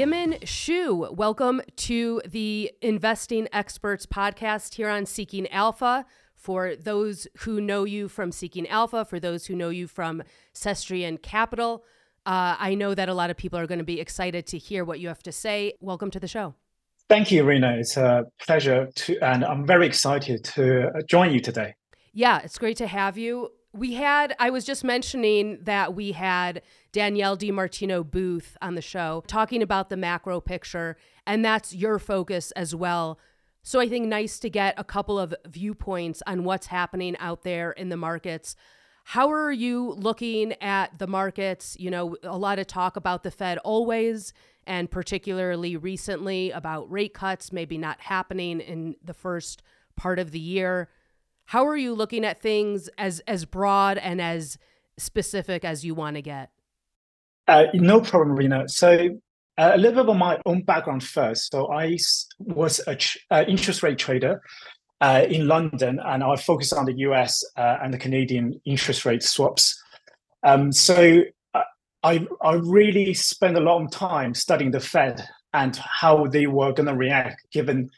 Yimin Xu, welcome to the Investing Experts podcast here on Seeking Alpha. For those who know you from Seeking Alpha, for those who know you from Cestrian Capital, uh, I know that a lot of people are going to be excited to hear what you have to say. Welcome to the show. Thank you, Rena. It's a pleasure to, and I'm very excited to join you today. Yeah, it's great to have you. We had, I was just mentioning that we had Danielle DiMartino Booth on the show talking about the macro picture, and that's your focus as well. So I think nice to get a couple of viewpoints on what's happening out there in the markets. How are you looking at the markets? You know, a lot of talk about the Fed always, and particularly recently about rate cuts maybe not happening in the first part of the year. How are you looking at things as as broad and as specific as you want to get? Uh, no problem, Rena. So uh, a little bit of my own background first. So I was an uh, interest rate trader uh, in London, and I focused on the US uh, and the Canadian interest rate swaps. Um, so uh, I, I really spent a long time studying the Fed and how they were going to react given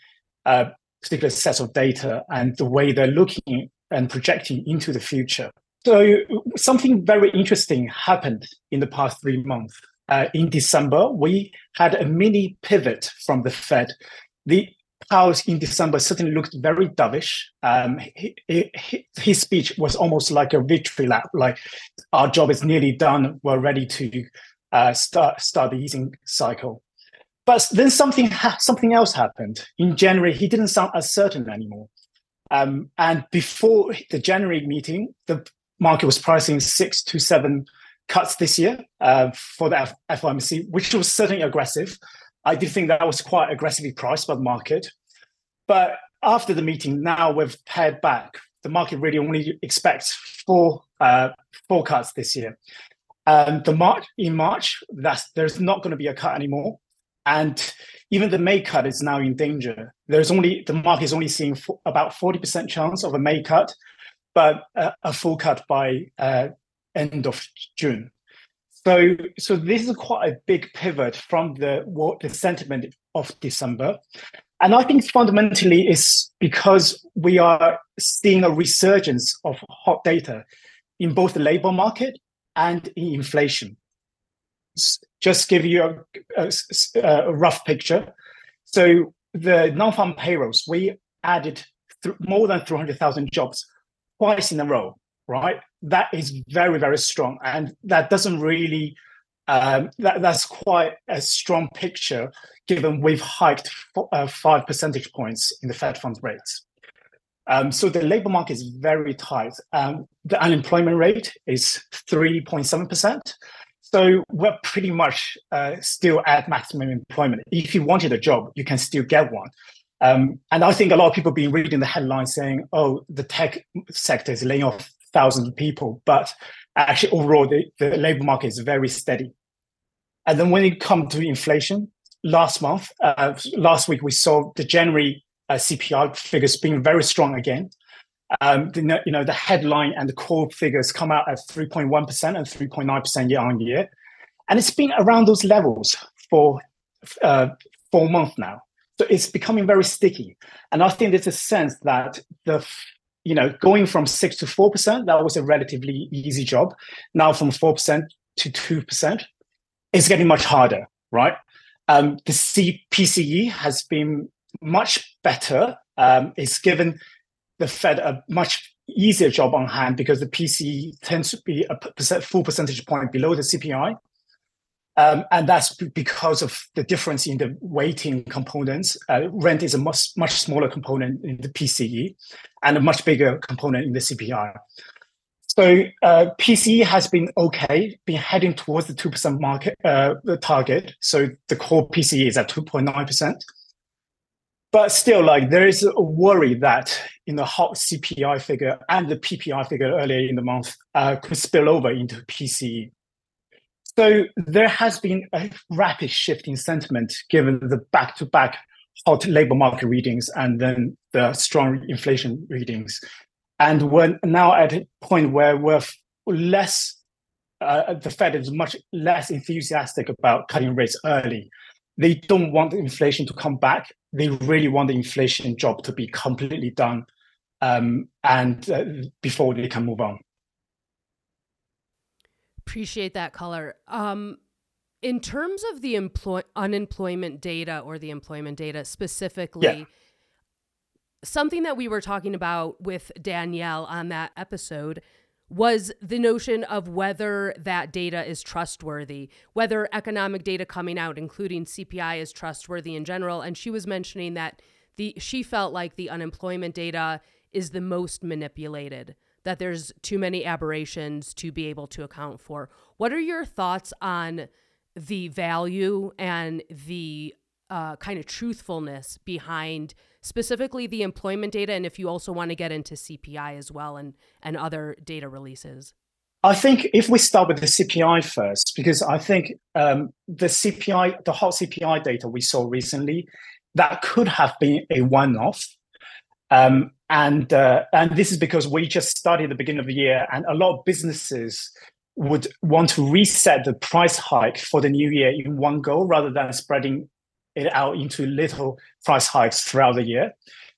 a particular set of data and the way they're looking and projecting into the future. So something very interesting happened in the past three months. Uh, in December, we had a mini pivot from the Fed. The House in December certainly looked very dovish. Um, he, he, his speech was almost like a victory lap, like our job is nearly done. We're ready to uh, start start the easing cycle. But then something ha- something else happened in January. He didn't sound as certain anymore. Um, and before the January meeting, the market was pricing six to seven cuts this year uh, for the F- FOMC, which was certainly aggressive. I did think that was quite aggressively priced by the market. But after the meeting, now we've pared back. The market really only expects four uh, four cuts this year. Um, the March in March, that's there's not going to be a cut anymore, and even the May cut is now in danger. There's only the market is only seeing about forty percent chance of a May cut, but a, a full cut by uh, end of June. So, so this is quite a big pivot from the what the sentiment of December, and I think fundamentally it's because we are seeing a resurgence of hot data in both the labor market and in inflation. Just give you a, a, a rough picture. So the non-farm payrolls, we added th- more than 300,000 jobs twice in a row right? That is very, very strong. And that doesn't really, um, that, that's quite a strong picture given we've hiked uh, five percentage points in the Fed funds rates. Um, so the labor market is very tight. Um, the unemployment rate is 3.7%. So we're pretty much uh, still at maximum employment. If you wanted a job, you can still get one. Um, and I think a lot of people have been reading the headlines saying, oh, the tech sector is laying off thousands of people, but actually overall the, the labor market is very steady. And then when it comes to inflation, last month, uh, last week we saw the January uh, CPI figures being very strong again. Um, the, you know the headline and the core figures come out at 3.1% and 3.9% year on year, and it's been around those levels for uh, four months now. So it's becoming very sticky, and I think there's a sense that the you know, going from six to four percent, that was a relatively easy job. Now from four percent to two percent, it's getting much harder, right? Um, the CPCE has been much better. Um, it's given the Fed a much easier job on hand because the PCE tends to be a full percentage point below the CPI. Um, and that's because of the difference in the weighting components. Uh, rent is a much, much smaller component in the PCE and a much bigger component in the CPI. So uh, PCE has been okay, been heading towards the 2% market uh, target. So the core PCE is at 2.9%. But still, like there is a worry that in the hot CPI figure and the PPI figure earlier in the month uh, could spill over into PCE. So there has been a rapid shift in sentiment given the back-to-back hot labor market readings and then the strong inflation readings. And we're now at a point where we're less, uh, the Fed is much less enthusiastic about cutting rates early. they don't want inflation to come back. They really want the inflation job to be completely done, um, and uh, before they can move on. Appreciate that color. Um, in terms of the employ- unemployment data or the employment data specifically. Yeah something that we were talking about with Danielle on that episode was the notion of whether that data is trustworthy, whether economic data coming out, including CPI, is trustworthy in general. And she was mentioning that the she felt like the unemployment data is the most manipulated, that there's too many aberrations to be able to account for. What are your thoughts on the value and the uh, kind of truthfulness behind specifically the employment data, and if you also want to get into CPI as well and and other data releases. I think if we start with the CPI first, because I think um, the CPI, the hot CPI data we saw recently, that could have been a one-off. Um, and uh, and this is because we just started the beginning of the year, and a lot of businesses would want to reset the price hike for the new year in one go rather than spreading it out into little price hikes throughout the year.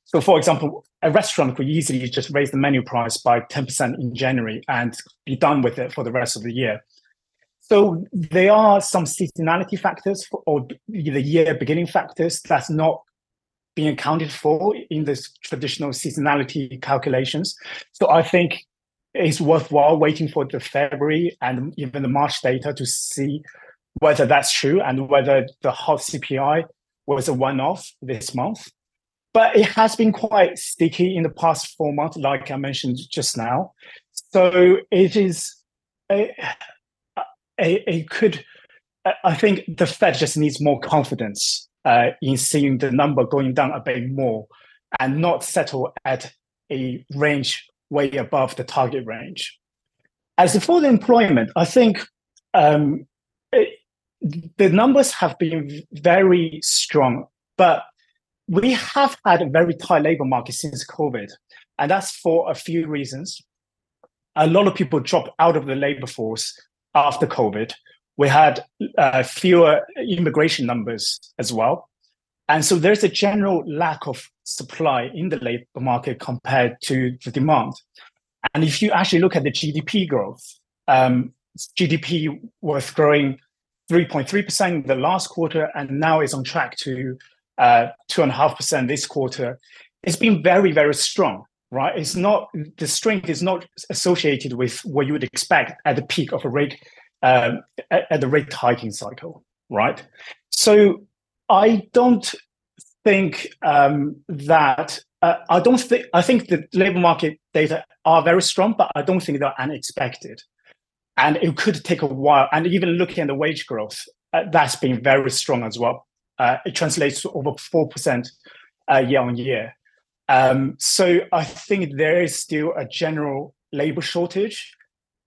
So, for example, a restaurant could easily just raise the menu price by 10% in January and be done with it for the rest of the year. So, there are some seasonality factors for, or the year beginning factors that's not being accounted for in this traditional seasonality calculations. So, I think it's worthwhile waiting for the February and even the March data to see whether that's true and whether the hot CPI was a one-off this month. But it has been quite sticky in the past four months, like I mentioned just now. So it is a, a, could I think the Fed just needs more confidence uh, in seeing the number going down a bit more and not settle at a range way above the target range. As for the employment, I think um, the numbers have been very strong, but we have had a very tight labor market since COVID, and that's for a few reasons. A lot of people dropped out of the labor force after COVID. We had uh, fewer immigration numbers as well. And so there's a general lack of supply in the labor market compared to the demand. And if you actually look at the GDP growth, um, GDP was growing 3.3% the last quarter, and now is on track to uh, 2.5% this quarter. It's been very, very strong, right? It's not, the strength is not associated with what you would expect at the peak of a rate, um, at, at the rate hiking cycle, right? So I don't think um, that uh, I don't think I think the labor market data are very strong, but I don't think they're unexpected and it could take a while. And even looking at the wage growth, uh, that's been very strong as well. Uh, it translates to over four percent uh, year on year. Um, so I think there is still a general labor shortage,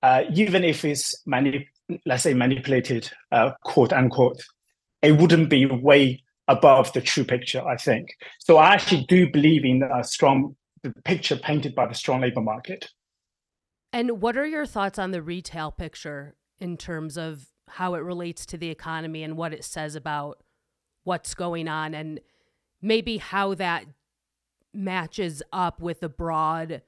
uh, even if it's mani- let's say manipulated, uh, quote unquote. It wouldn't be way above the true picture, I think. So I actually do believe in a strong the picture painted by the strong labor market. And what are your thoughts on the retail picture in terms of how it relates to the economy and what it says about what's going on and maybe how that matches up with the broad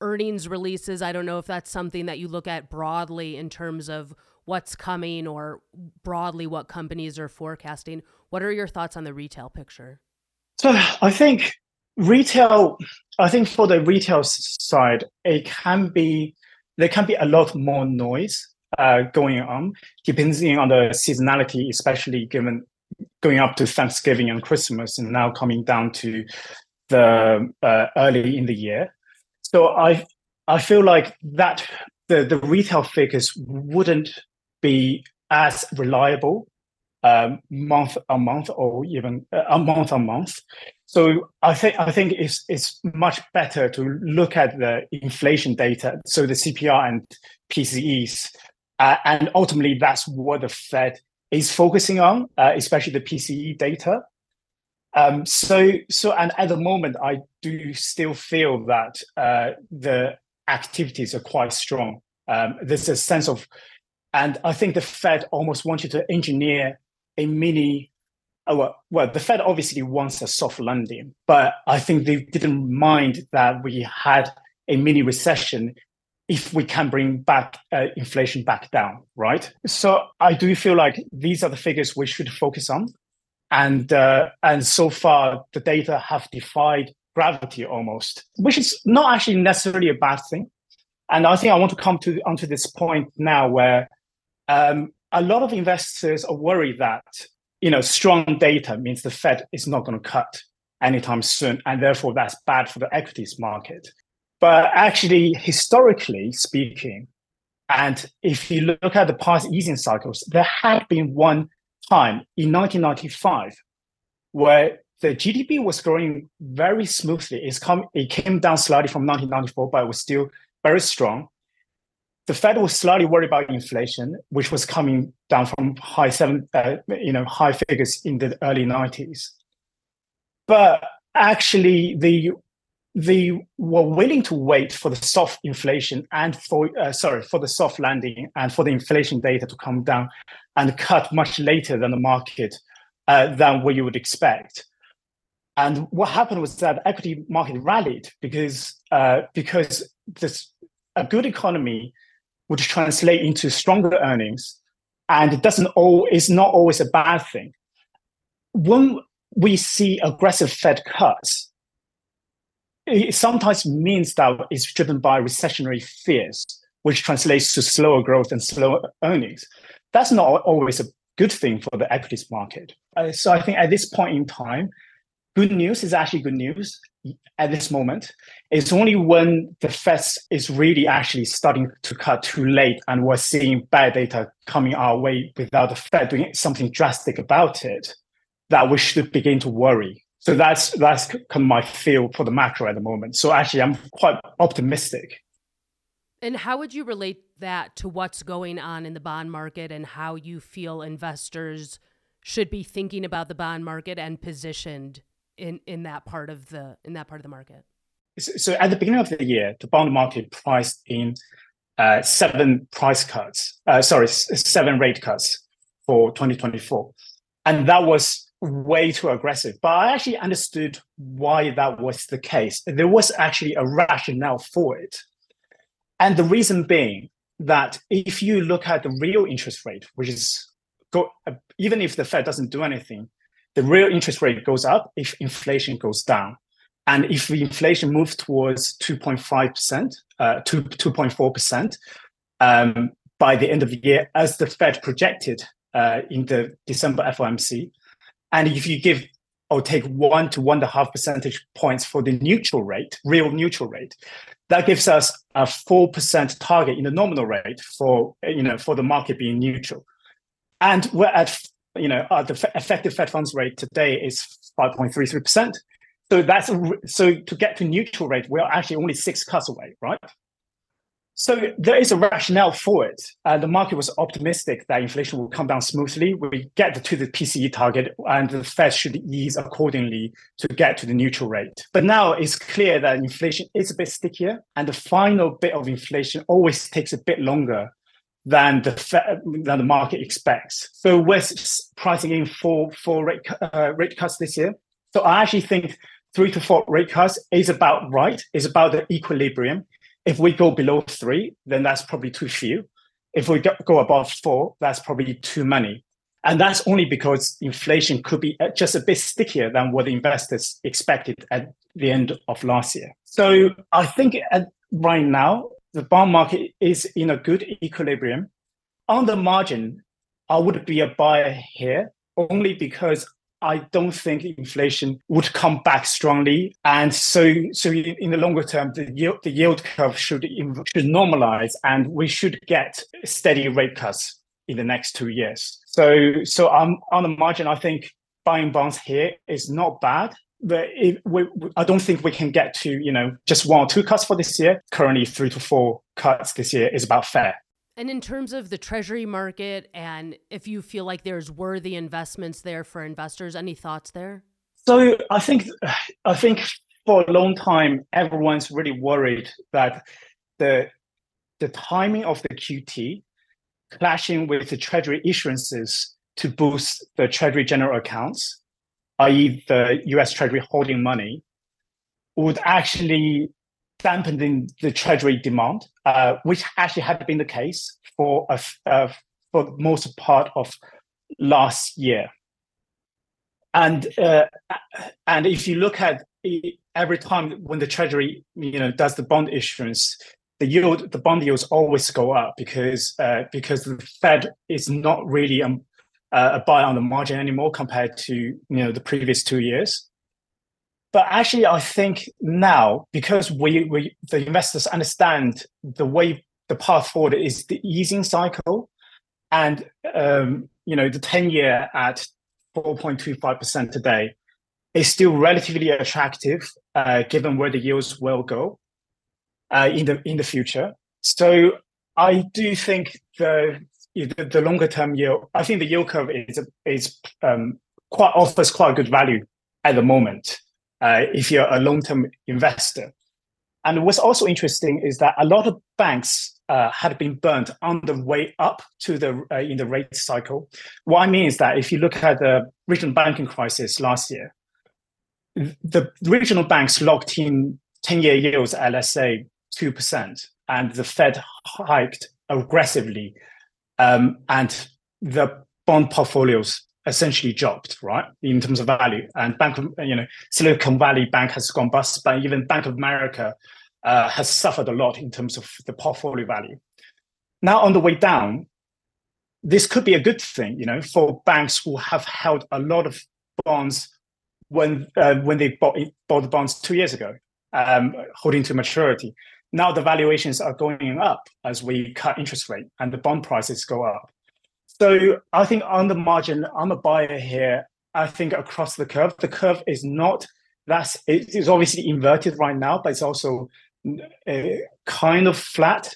earnings releases? I don't know if that's something that you look at broadly in terms of what's coming or broadly what companies are forecasting. What are your thoughts on the retail picture? So I think retail, I think for the retail side, it can be there can be a lot more noise uh, going on, depending on the seasonality, especially given going up to Thanksgiving and Christmas, and now coming down to the uh, early in the year. So I I feel like that the the retail figures wouldn't be as reliable um, month on month or even uh, a month on month. So I think I think it's it's much better to look at the inflation data, so the CPI and PCEs, uh, and ultimately that's what the Fed is focusing on, uh, especially the PCE data. Um, so so and at the moment, I do still feel that uh, the activities are quite strong. Um, there's a sense of, and I think the Fed almost wanted to engineer a mini uh, well, well, the Fed obviously wants a soft landing, but I think they didn't mind that we had a mini recession if we can bring back uh, inflation back down, right? So I do feel like these are the figures we should focus on, and uh, and so far the data have defied gravity almost, which is not actually necessarily a bad thing. And I think I want to come to onto this point now where um, a lot of investors are worried that you know strong data means the Fed is not going to cut anytime soon, and therefore that's bad for the equities market. But actually, historically speaking, and if you look at the past easing cycles, there had been one time in 1995 where the GDP was growing very smoothly. Come, it came down slightly from 1994, but it was still very strong. The Fed was slightly worried about inflation, which was coming down from high seven, uh, you know, high figures in the early 90s. But actually, the they were willing to wait for the soft inflation and for uh, sorry for the soft landing and for the inflation data to come down and cut much later than the market uh, than what you would expect. And what happened was that equity market rallied because uh, because this a good economy would translate into stronger earnings, and it doesn't all is not always a bad thing. When we see aggressive Fed cuts, it sometimes means that it's driven by recessionary fears, which translates to slower growth and slower earnings. That's not always a good thing for the equities market. Uh, so I think at this point in time, good news is actually good news at this moment. It's only when the Fed is really actually starting to cut too late and we're seeing bad data coming our way without the Fed doing something drastic about it that we should begin to worry so that's that's kind of my feel for the macro at the moment. So actually, I'm quite optimistic. And how would you relate that to what's going on in the bond market and how you feel investors should be thinking about the bond market and positioned in in that part of the in that part of the market? So at the beginning of the year, the bond market priced in uh, seven price cuts. Uh, sorry, seven rate cuts for 2024, and that was way too aggressive. But I actually understood why that was the case. There was actually a rationale for it. And the reason being that if you look at the real interest rate, which is go, even if the Fed doesn't do anything, the real interest rate goes up if inflation goes down. And if the inflation moves towards 2.5%, uh, 2, 2.4% um, by the end of the year, as the Fed projected uh, in the December FOMC, and if you give or take one to one and a half percentage points for the neutral rate, real neutral rate, that gives us a four percent target in the nominal rate for you know for the market being neutral. And we're at you know uh, the effective Fed funds rate today is five point three three percent. So that's so to get to neutral rate, we're actually only six cuts away, right? So there is a rationale for it. Uh, the market was optimistic that inflation will come down smoothly. We get to the PCE target, and the Fed should ease accordingly to get to the neutral rate. But now it's clear that inflation is a bit stickier, and the final bit of inflation always takes a bit longer than the than the market expects. So we're pricing in for for rate, uh, rate cuts this year. So I actually think three to four rate cuts is about right. Is about the equilibrium if we go below three, then that's probably too few. If we go above four, that's probably too many. And that's only because inflation could be uh, just a bit stickier than what the investors expected at the end of last year. So I think at, right now, the bond market is in a good equilibrium. On the margin, I would be a buyer here only because I don't think inflation would come back strongly, and so so in the longer term, the yield the yield curve should should normalize, and we should get steady rate cuts in the next two years. So so um, on the margin, I think buying bonds here is not bad. If we, I don't think we can get to you know just one or two cuts for this year. Currently, three to four cuts this year is about fair. And in terms of the treasury market, and if you feel like there's worthy investments there for investors, any thoughts there? So I think I think for a long time everyone's really worried that the the timing of the QT clashing with the treasury issuances to boost the Treasury general accounts, i.e., the US Treasury holding money, would actually dampen the Treasury demand, uh, which actually had been the case for a, uh, for most part of last year. And uh, and if you look at every time when the Treasury you know does the bond issuance, the yield, the bond yields always go up because uh, because the Fed is not really um, a buy on the margin anymore compared to you know the previous two years. But actually, I think now because we, we the investors understand the way the path forward is the easing cycle, and um, you know the ten year at four point two five percent today is still relatively attractive uh, given where the yields will go uh, in the in the future. So I do think the the, the longer term yield, I think the yield curve is is um, quite offers quite good value at the moment uh, if you're a long term investor. And what's also interesting is that a lot of banks uh, had been burnt on the way up to the uh, in the rate cycle. What I mean is that if you look at the regional banking crisis last year, the regional banks locked in 10 year yields at, let's say, 2%, and the Fed hiked aggressively, um, and the bond portfolios essentially dropped, right, in terms of value. And Bank of, you know, Silicon Valley Bank has gone bust, but even Bank of America uh, has suffered a lot in terms of the portfolio value. Now, on the way down, this could be a good thing, you know, for banks who have held a lot of bonds when uh, when they bought, bought the bonds two years ago, um, holding to maturity. Now the valuations are going up as we cut interest rate and the bond prices go up. So I think on the margin, I'm a buyer here. I think across the curve, the curve is not that's it is obviously inverted right now, but it's also uh, kind of flat.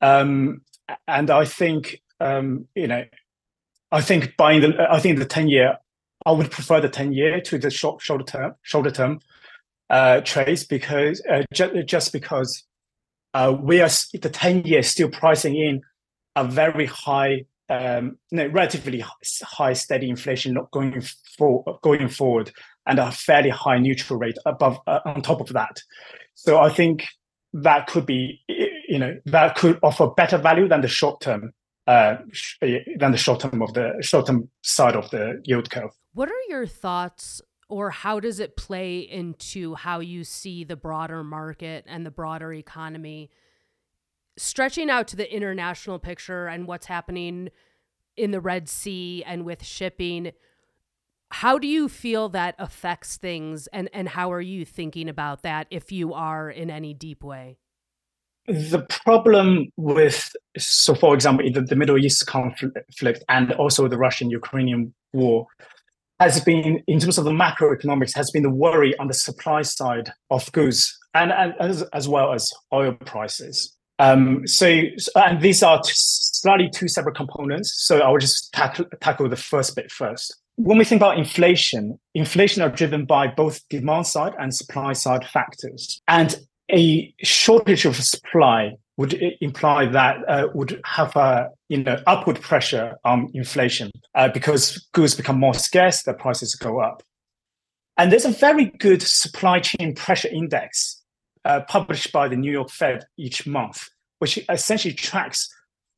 Um, and I think um, you know, I think buying the I think the ten year, I would prefer the ten year to the short shorter term shorter term uh, trades because uh, ju- just because uh, we are the 10 years still pricing in a very high, um, no, relatively high steady inflation not going for going forward, and a fairly high neutral rate above uh, on top of that. So I think that could be, you know, that could offer better value than the short term uh, than the short term of the short term side of the yield curve. What are your thoughts or how does it play into how you see the broader market and the broader economy? Stretching out to the international picture and what's happening in the Red Sea and with shipping how do you feel that affects things and and how are you thinking about that if you are in any deep way? The problem with so for example the, the middle east conflict and also the russian ukrainian war has been, in terms of the macroeconomics, has been the worry on the supply side of goods and, and as, as well as oil prices. Um, so, and these are t- slightly two separate components. So I will just tackle, tackle the first bit first. When we think about inflation, inflation are driven by both demand side and supply side factors. And a shortage of supply would imply that uh, would have a you know upward pressure on inflation uh, because goods become more scarce, the prices go up. And there's a very good supply chain pressure index uh, published by the New York Fed each month, which essentially tracks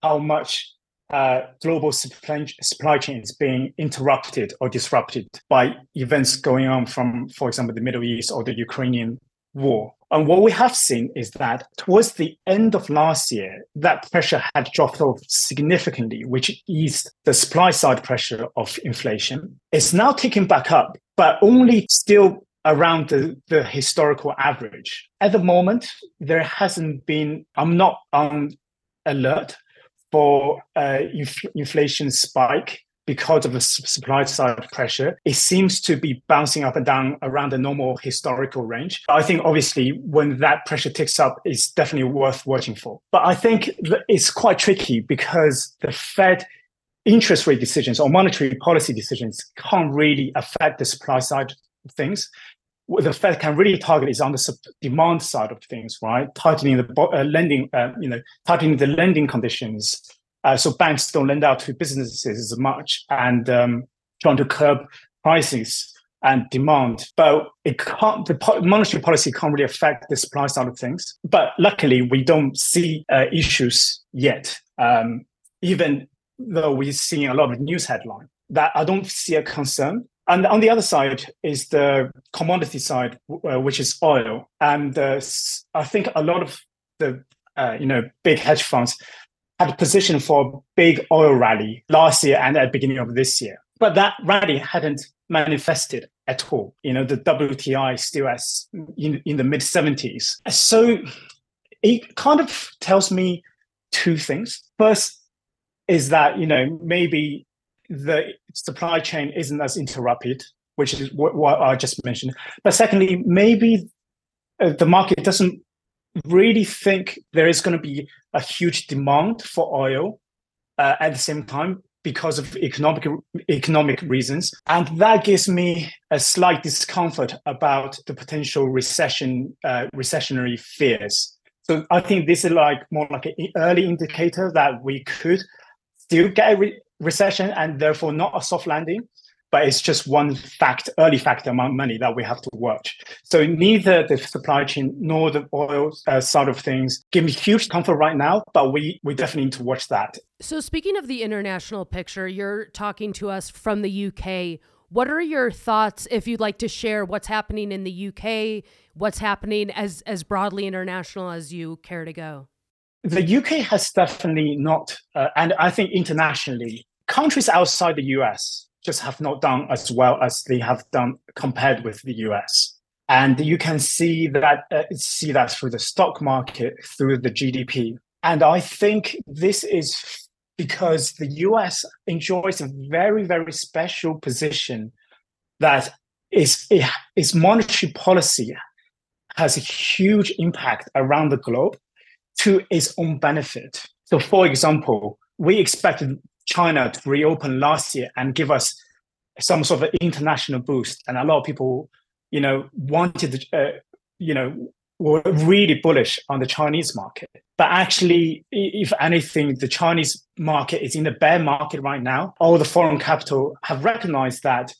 how much uh, global supply, supply chain is being interrupted or disrupted by events going on from, for example, the Middle East or the Ukrainian war. And what we have seen is that towards the end of last year, that pressure had dropped off significantly, which eased the supply side pressure of inflation. It's now ticking back up, but only still around the, the historical average. At the moment, there hasn't been, I'm not on alert for uh, inf- inflation spike because of the supply side pressure, it seems to be bouncing up and down around the normal historical range. I think obviously when that pressure ticks up, it's definitely worth watching for. But I think it's quite tricky because the Fed interest rate decisions or monetary policy decisions can't really affect the supply side things. What the Fed can really target is on the demand side of things, right? Tightening the uh, lending, uh, you know, tightening the lending conditions, Uh, so banks don't lend out to businesses as much and um, trying to curb prices and demand. But it can't, the monetary policy can't really affect the supply side of things. But luckily, we don't see uh, issues yet, um, even though we're seeing a lot of news headline. That I don't see a concern. And on the other side is the commodity side, uh, which is oil. And uh, I think a lot of the uh, you know big hedge funds had positioned for a big oil rally last year and at the beginning of this year. But that rally hadn't manifested at all. You know, the WTI still as in, in the mid 70s. So it kind of tells me two things. First is that, you know, maybe the supply chain isn't as interrupted, which is what, what I just mentioned. But secondly, maybe uh, the market doesn't really think there is going to be a huge demand for oil uh, at the same time because of economic economic reasons. And that gives me a slight discomfort about the potential recession uh, recessionary fears. So i think this is like more like an early indicator that we could still get a re- recession and therefore not a soft landing but it's just one fact, early factor among many that we have to watch. So neither the supply chain nor the oil uh, side of things give me huge comfort right now, but we we definitely need to watch that. So speaking of the international picture, you're talking to us from the UK. What are your thoughts if you'd like to share what's happening in the UK, what's happening as as broadly international as you care to go? The UK has definitely not, uh, and I think internationally, countries outside the US just have not done as well as they have done compared with the US. And you can see that uh, see that through the stock market, through the GDP. And I think this is because the US enjoys a very, very special position that is its monetary policy has a huge impact around the globe to its own benefit. So, for example, we expected China to reopen last year and give us some sort of international boost. And a lot of people, you know, wanted, uh, you know, were really bullish on the Chinese market. But actually, if anything, the Chinese market is in the bear market right now. All the foreign capital have recognized that,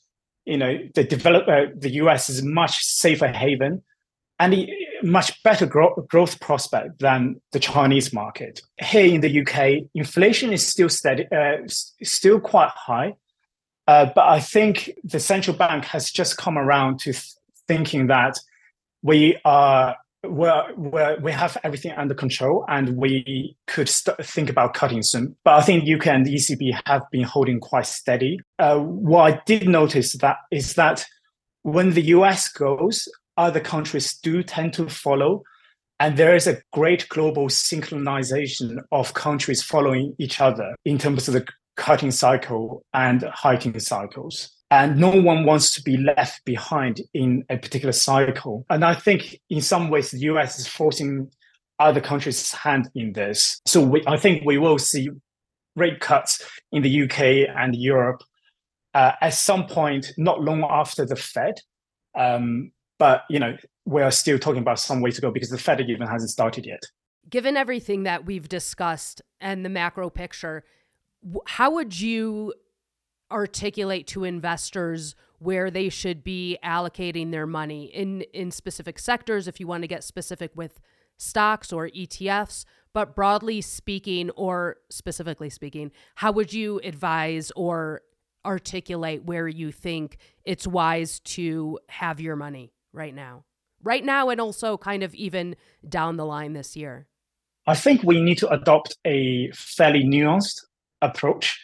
you know, the develop uh, the US is a much safer haven and much better gro- growth prospect than the Chinese market. Here in the UK, inflation is still steady, uh, still quite high. Uh, but I think the central bank has just come around to th- thinking that we are we're, we're, we have everything under control and we could st- think about cutting soon. But I think UK and the ECB have been holding quite steady. Uh, what I did notice that is that when the US goes, other countries do tend to follow. And there is a great global synchronization of countries following each other in terms of the cutting cycle and hiking cycles. And no one wants to be left behind in a particular cycle. And I think in some ways, the US is forcing other countries' hand in this. So we, I think we will see rate cuts in the UK and Europe uh, at some point, not long after the Fed. Um, but you know, we're still talking about some way to go because the Fed even hasn't started yet. Given everything that we've discussed and the macro picture, how would you articulate to investors where they should be allocating their money in in specific sectors if you want to get specific with stocks or ETFs but broadly speaking or specifically speaking how would you advise or articulate where you think it's wise to have your money right now right now and also kind of even down the line this year I think we need to adopt a fairly nuanced approach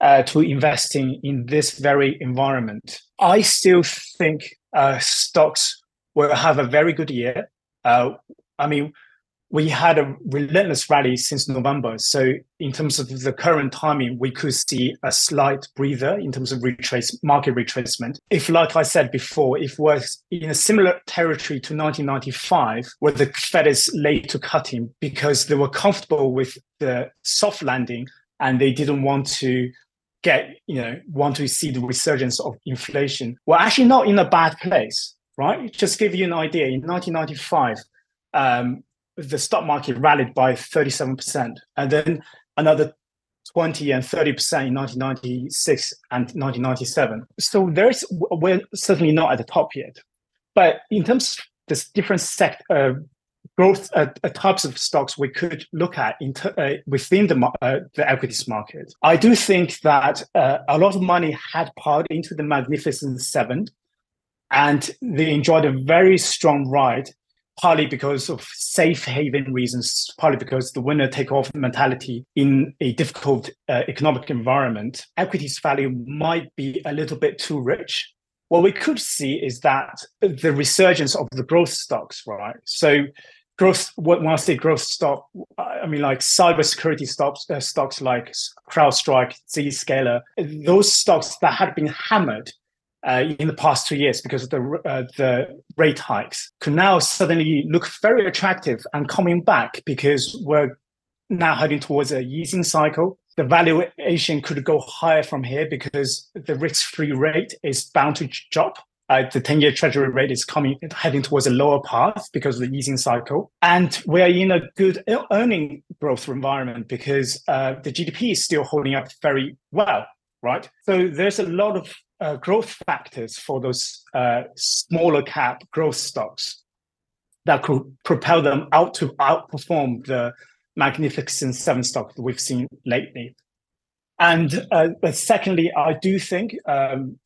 uh, to investing in this very environment. I still think uh, stocks will have a very good year. Uh, I mean, we had a relentless rally since November. So, in terms of the current timing, we could see a slight breather in terms of retrace market retracement. If, like I said before, if we're in a similar territory to 1995, where the Fed is late to cutting because they were comfortable with the soft landing and they didn't want to get, you know, want to see the resurgence of inflation. We're actually not in a bad place, right? Just give you an idea. In 1995, um, the stock market rallied by 37%, and then another 20 and 30 percent in 1996 and 1997. So there's we're certainly not at the top yet, but in terms of this different sect uh, growth uh, uh, types of stocks we could look at uh, within the uh, the equities market. I do think that uh, a lot of money had poured into the Magnificent Seven, and they enjoyed a very strong ride partly because of safe haven reasons, partly because the winner take all mentality in a difficult uh, economic environment, equities value might be a little bit too rich. What we could see is that the resurgence of the growth stocks, right? So, growth. When I say growth stock, I mean like cybersecurity stocks, uh, stocks like CrowdStrike, Zscaler, those stocks that had been hammered uh, in the past two years because of the uh, the rate hikes could now suddenly look very attractive and coming back because we're now heading towards a easing cycle. The valuation could go higher from here because the risk-free rate is bound to drop. Uh, the 10-year treasury rate is coming heading towards a lower path because of the easing cycle and we are in a good earning growth environment because uh, the gdp is still holding up very well right so there's a lot of uh, growth factors for those uh, smaller cap growth stocks that could propel them out to outperform the magnificent seven stock that we've seen lately. And uh, secondly, I do think um,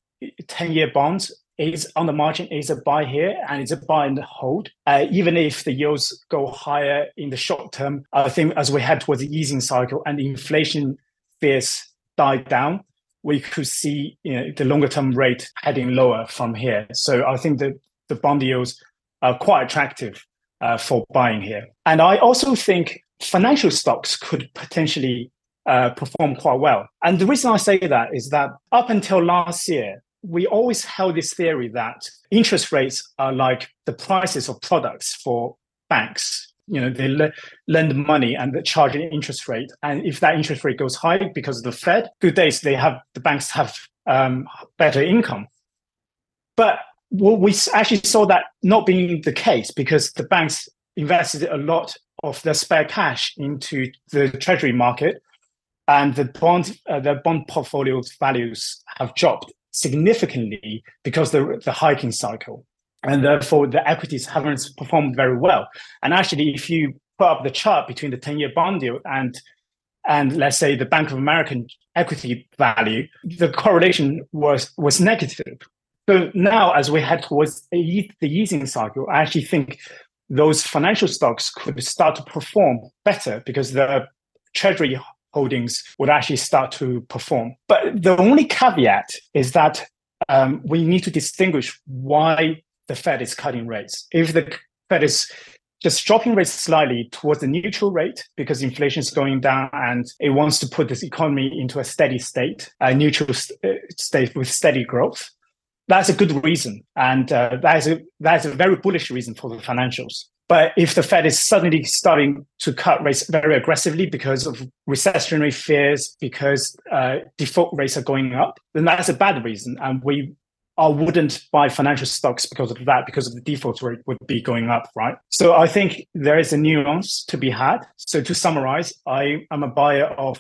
10 year bonds is on the margin is a buy here and it's a buy and hold. Uh, even if the yields go higher in the short term, I think as we head towards the easing cycle and the inflation fears die down, we could see you know, the longer term rate heading lower from here. So I think that the bond yields are quite attractive uh, for buying here. And I also think financial stocks could potentially uh, perform quite well. And the reason I say that is that up until last year, we always held this theory that interest rates are like the prices of products for banks you know they le- lend money and they charge an interest rate. And if that interest rate goes high because of the fed good days they have the banks have um, better income. But we actually saw that not being the case because the banks invested a lot of their spare cash into the treasury market and the bond uh, the bond portfolio values have dropped significantly because the the hiking cycle and therefore the equities haven't performed very well. And actually, if you put up the chart between the 10-year bond yield and and let's say the Bank of American equity value, the correlation was was negative. So now, as we head towards the easing cycle, I actually think those financial stocks could start to perform better because the treasury holdings would actually start to perform. But the only caveat is that um, we need to distinguish why the Fed is cutting rates. If the Fed is just dropping rates slightly towards the neutral rate because inflation is going down and it wants to put this economy into a steady state, a neutral st- uh, state with steady growth. That's a good reason, and uh, that is a that is a very bullish reason for the financials. But if the Fed is suddenly starting to cut rates very aggressively because of recessionary fears, because uh, default rates are going up, then that's a bad reason, and we I wouldn't buy financial stocks because of that, because of the default rate would be going up, right? So I think there is a nuance to be had. So to summarize, I am a buyer of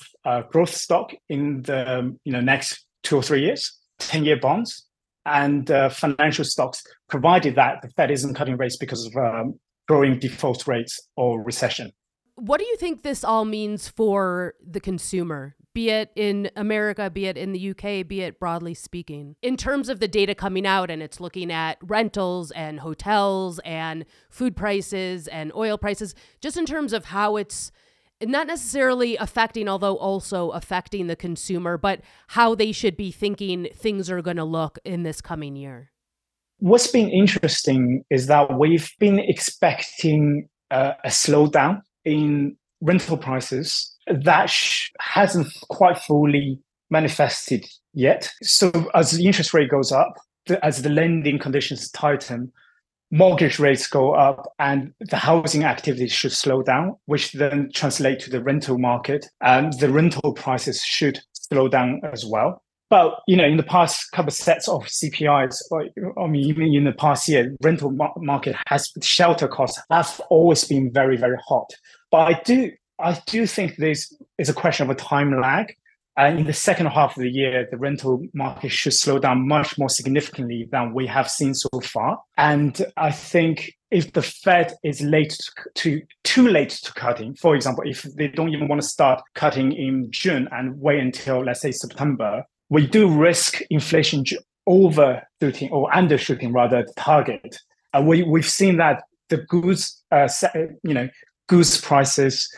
growth stock in the you know next two or three years, ten year bonds, and uh, financial stocks, provided that the Fed isn't cutting rates because of um, growing default rates or recession. What do you think this all means for the consumer? Be it in America, be it in the UK, be it broadly speaking. In terms of the data coming out and it's looking at rentals and hotels and food prices and oil prices, just in terms of how it's not necessarily affecting, although also affecting the consumer, but how they should be thinking things are going to look in this coming year. What's been interesting is that we've been expecting uh, a slowdown in rental prices that sh- hasn't quite fully manifested yet. So as the interest rate goes up, the, as the lending conditions tighten, mortgage rates go up and the housing activity should slow down, which then translate to the rental market and the rental prices should slow down as well. But you know, in the past couple of sets of CPIs, I mean, even in the past year, rental market has shelter costs have always been very, very hot. But I do I do think this is a question of a time lag. And in the second half of the year, the rental market should slow down much more significantly than we have seen so far. And I think if the Fed is late to too late to cutting, for example, if they don't even want to start cutting in June and wait until let's say September, we do risk inflation overshooting or undershooting rather the target. Uh, we we've seen that the goods, uh, you know, goods prices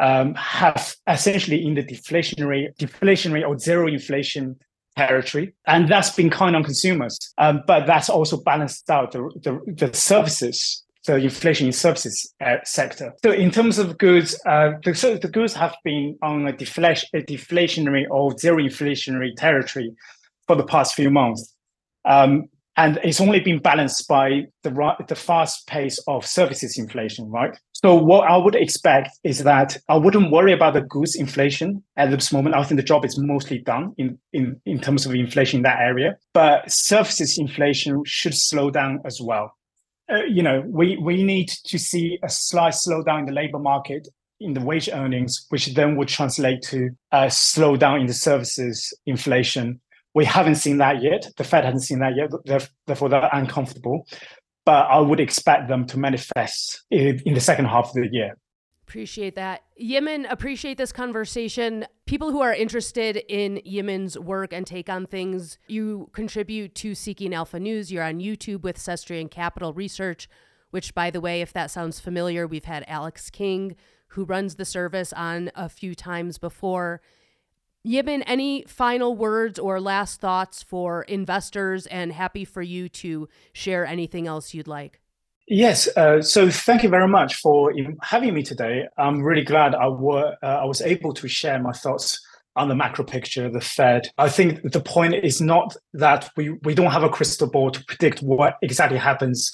um, have essentially in the deflationary, deflationary or zero inflation territory, and that's been kind on consumers. Um, but that's also balanced out the, the, the services the inflation in services uh, sector. So in terms of goods, uh, the, so the goods have been on a, deflation, a deflationary or zero inflationary territory for the past few months. Um, and it's only been balanced by the the fast pace of services inflation, right? So what I would expect is that I wouldn't worry about the goods inflation at this moment. I think the job is mostly done in in in terms of inflation in that area, but services inflation should slow down as well. Uh, you know, we we need to see a slight slowdown in the labor market in the wage earnings, which then would translate to a slowdown in the services inflation we haven't seen that yet. The Fed hasn't seen that yet. Therefore, they're uncomfortable. But I would expect them to manifest in, the second half of the year. Appreciate that. Yimin, appreciate this conversation. People who are interested in Yimin's work and take on things, you contribute to Seeking Alpha News. You're on YouTube with Cestrian Capital Research, which, by the way, if that sounds familiar, we've had Alex King, who runs the service, on a few times before. Yimin, any final words or last thoughts for investors and happy for you to share anything else you'd like? Yes, uh, so thank you very much for having me today. I'm really glad I, were, uh, I was able to share my thoughts on the macro picture, the Fed. I think the point is not that we, we don't have a crystal ball to predict what exactly happens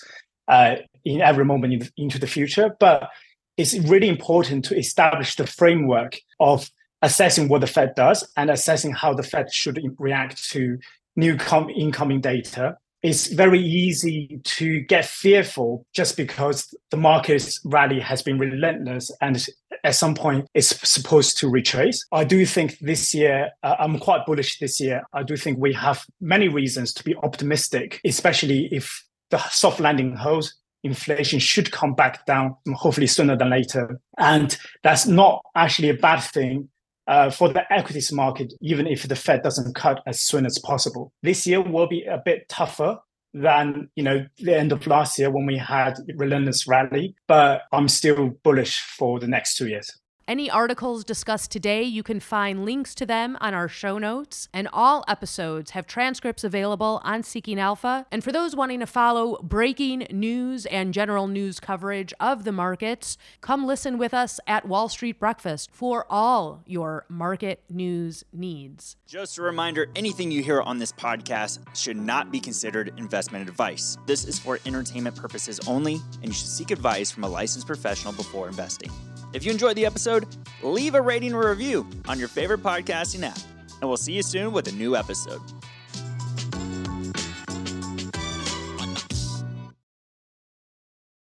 uh, in every moment in, into the future, but it's really important to establish the framework of assessing what the Fed does and assessing how the Fed should react to new com- incoming data. It's very easy to get fearful just because the market's rally has been relentless and at some point it's supposed to retrace. I do think this year, uh, I'm quite bullish this year. I do think we have many reasons to be optimistic, especially if the soft landing holds inflation should come back down, hopefully sooner than later. And that's not actually a bad thing uh, for the equities market, even if the Fed doesn't cut as soon as possible. This year will be a bit tougher than you know the end of last year when we had relentless rally, but I'm still bullish for the next two years. Any articles discussed today, you can find links to them on our show notes, and all episodes have transcripts available on Seeking Alpha. And for those wanting to follow breaking news and general news coverage of the markets, come listen with us at Wall Street Breakfast for all your market news needs. Just a reminder anything you hear on this podcast should not be considered investment advice. This is for entertainment purposes only, and you should seek advice from a licensed professional before investing. If you enjoyed the episode, leave a rating or review on your favorite podcasting app, and we'll see you soon with a new episode.